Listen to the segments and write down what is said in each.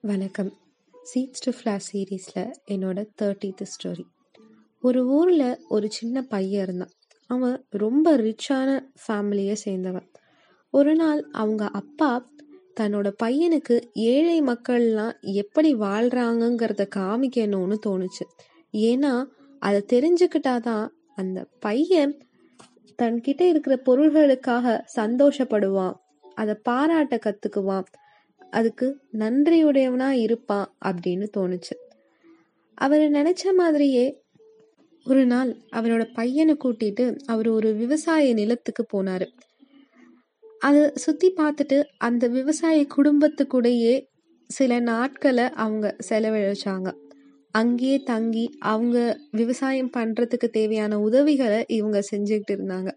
வணக்கம். Seeds to flash சீரீஸில் என்னோட தேர்ட்டீத்து ஸ்டோரி ஒரு ஊரில் ஒரு சின்ன பையன் இருந்தான். அவன் ரொம்ப ரிச்சான ஃபேமிலியை சேர்ந்தவன். ஒரு நாள் அவங்க அப்பா தன்னோட பையனுக்கு ஏழை மக்கள்லாம் எப்படி வாழ்கிறாங்கங்கிறத காமிக்கணும்னு தோணுச்சு. ஏன்னா அதை தெரிஞ்சுக்கிட்டாதான் அந்த பையன் தன்கிட்ட இருக்கிற பொருள்களுக்காக சந்தோஷப்படுவான். அதை பாராட்ட கற்றுக்குவான் அதுக்கு நன்றியுடையவனா இருப்பான் அப்படின்னு தோணுச்சு. அவர் நினைச்ச மாதிரியே ஒரு நாள் அவரோட பையனை கூட்டிட்டு அவர் ஒரு விவசாய நிலத்துக்கு போனாரு. அதை சுத்தி பார்த்துட்டு அந்த விவசாய குடும்பத்துக்கூடயே சில நாட்களை அவங்க செலவழிச்சாங்க. அங்கேயே தங்கி அவங்க விவசாயம் பண்றதுக்கு தேவையான உதவிகளை இவங்க செஞ்சுக்கிட்டு இருந்தாங்க.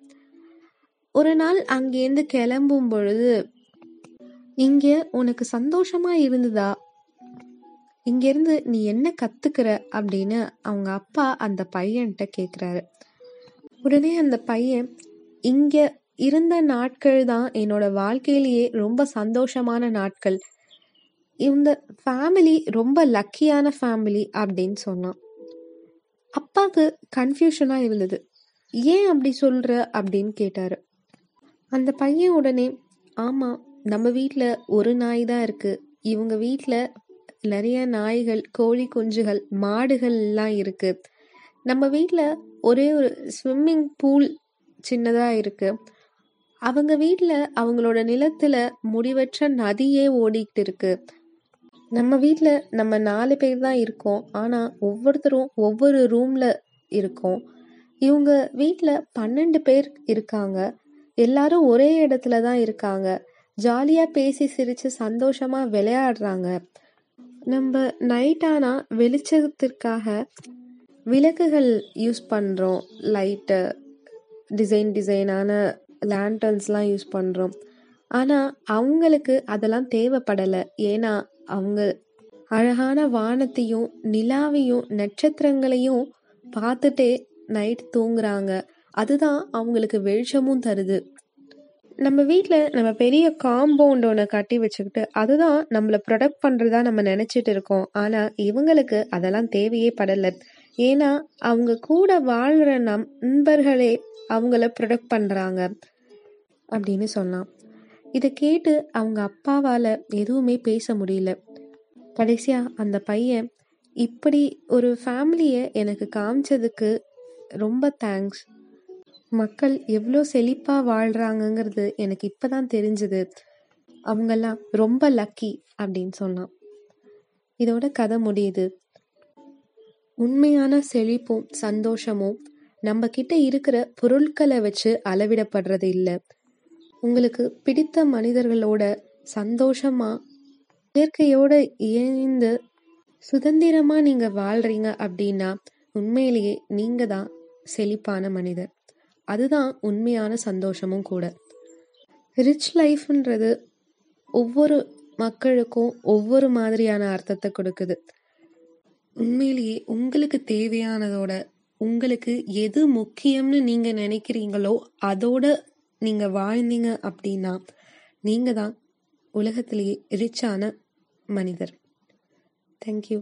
ஒரு நாள் அங்கேருந்து கிளம்பும் பொழுது இங்க உனக்கு சந்தோஷமா இருந்ததா? இங்கிருந்து நீ என்ன கத்துக்கிற? அப்படின்னு அவங்க அப்பா அந்த பையன்கிட்ட கேக்குறாரு. உடனே அந்த பையன் இங்க இருந்த நாட்கள் தான் என்னோட வாழ்க்கையிலேயே ரொம்ப சந்தோஷமான நாட்கள். இந்த ஃபேமிலி ரொம்ப லக்கியான ஃபேமிலி அப்படின்னு சொன்னான். அப்பாவுக்கு கன்ஃபியூஷனாக இருந்தது. ஏன் அப்படி சொல்ற? அப்படின்னு கேட்டாரு. அந்த பையன் உடனே ஆமாம் நம்ம வீட்டில் ஒரு நாய் தான் இருக்குது இவங்க வீட்டில் நிறைய நாய்கள் கோழி குஞ்சுகள் மாடுகள் எல்லாம் இருக்குது நம்ம வீட்டில் ஒரே ஒரு ஸ்விம்மிங் பூல் சின்னதாக இருக்கு. அவங்க வீட்டில் அவங்களோட நிலத்தில் முடிவற்ற நதியே ஓடிக்கிட்டு இருக்கு. நம்ம வீட்டில் நம்ம நாலு பேர் தான் இருக்கோம். ஆனால் ஒவ்வொருத்தரும் ஒவ்வொரு ரூமில் இருக்கோம். இவங்க வீட்டில் பன்னெண்டு பேர் இருக்காங்க. எல்லாரும் ஒரே இடத்துல தான் இருக்காங்க. ஜாலியா பேசி சிரிச்சு சந்தோஷமா விளையாடுறாங்க. நம்ம நைட் ஆனா வெளிச்சத்திற்காக விளக்குகள் யூஸ் பண்றோம். லைட்டு டிசைன் டிசைனான லேண்டர்ன்ஸ்லாம் யூஸ் பண்றோம். ஆனா அவங்களுக்கு அதெல்லாம் தேவைப்படலை. ஏன்னா அவங்க அழகான வானத்தையும் நிலாவையும் நட்சத்திரங்களையும் பார்த்துட்டே நைட் தூங்குறாங்க. அதுதான் அவங்களுக்கு வெளிச்சமும் தருது. நம்ம வீட்டில் நம்ம பெரிய காம்பவுண்ட் ஒன்று கட்டி வச்சுக்கிட்டு அதுதான் நம்மளை ப்ரொடக்ட் பண்ணுறதா நம்ம நினச்சிட்டு இருக்கோம். ஆனால் இவங்களுக்கு அதெல்லாம் தேவையே படலை. ஏன்னா அவங்க கூட வாழ்கிற நம் நண்பர்களே அவங்கள ப்ரொடக்ட் பண்ணுறாங்க அப்படின்னு சொன்னான் இதை கேட்டு அவங்க அப்பாவால் எதுவுமே பேச முடியல. கடைசியாக அந்த பையன் இப்படி ஒரு ஃபேமிலியை எனக்கு காமிச்சதுக்கு ரொம்ப தேங்க்ஸ் மக்கள் எவ்வளோ செழிப்பாக வாழ்கிறாங்கங்கிறது எனக்கு இப்போ தான் தெரிஞ்சுது. அவங்கெல்லாம் ரொம்ப லக்கி அப்படின்னு சொன்னான். இதோட கதை முடியுது. உண்மையான செழிப்பும் சந்தோஷமும் நம்ம கிட்ட இருக்கிற பொருட்களை வச்சு அளவிடப்படுறது இல்லை. உங்களுக்கு பிடித்த மனிதர்களோட சந்தோஷமா இயற்கையோட இயந்து சுதந்திரமா நீங்க வாழ்றீங்க அப்படின்னா உண்மையிலேயே நீங்க தான் செழிப்பான மனிதர். அதுதான் உண்மையான சந்தோஷமும் கூட. ரிச் லைஃப்ன்றது ஒவ்வொரு மக்களுக்கும் ஒவ்வொரு மாதிரியான அர்த்தத்தை கொடுக்குது. உண்மையிலேயே உங்களுக்கு தேவையானதோட உங்களுக்கு எது முக்கியம்னு நீங்க நினைக்கிறீங்களோ அதோட நீங்க வாழ்ந்தீங்க அப்படின்னா நீங்க தான் உலகத்திலேயே ரிச்சான மனிதர். தேங்க்யூ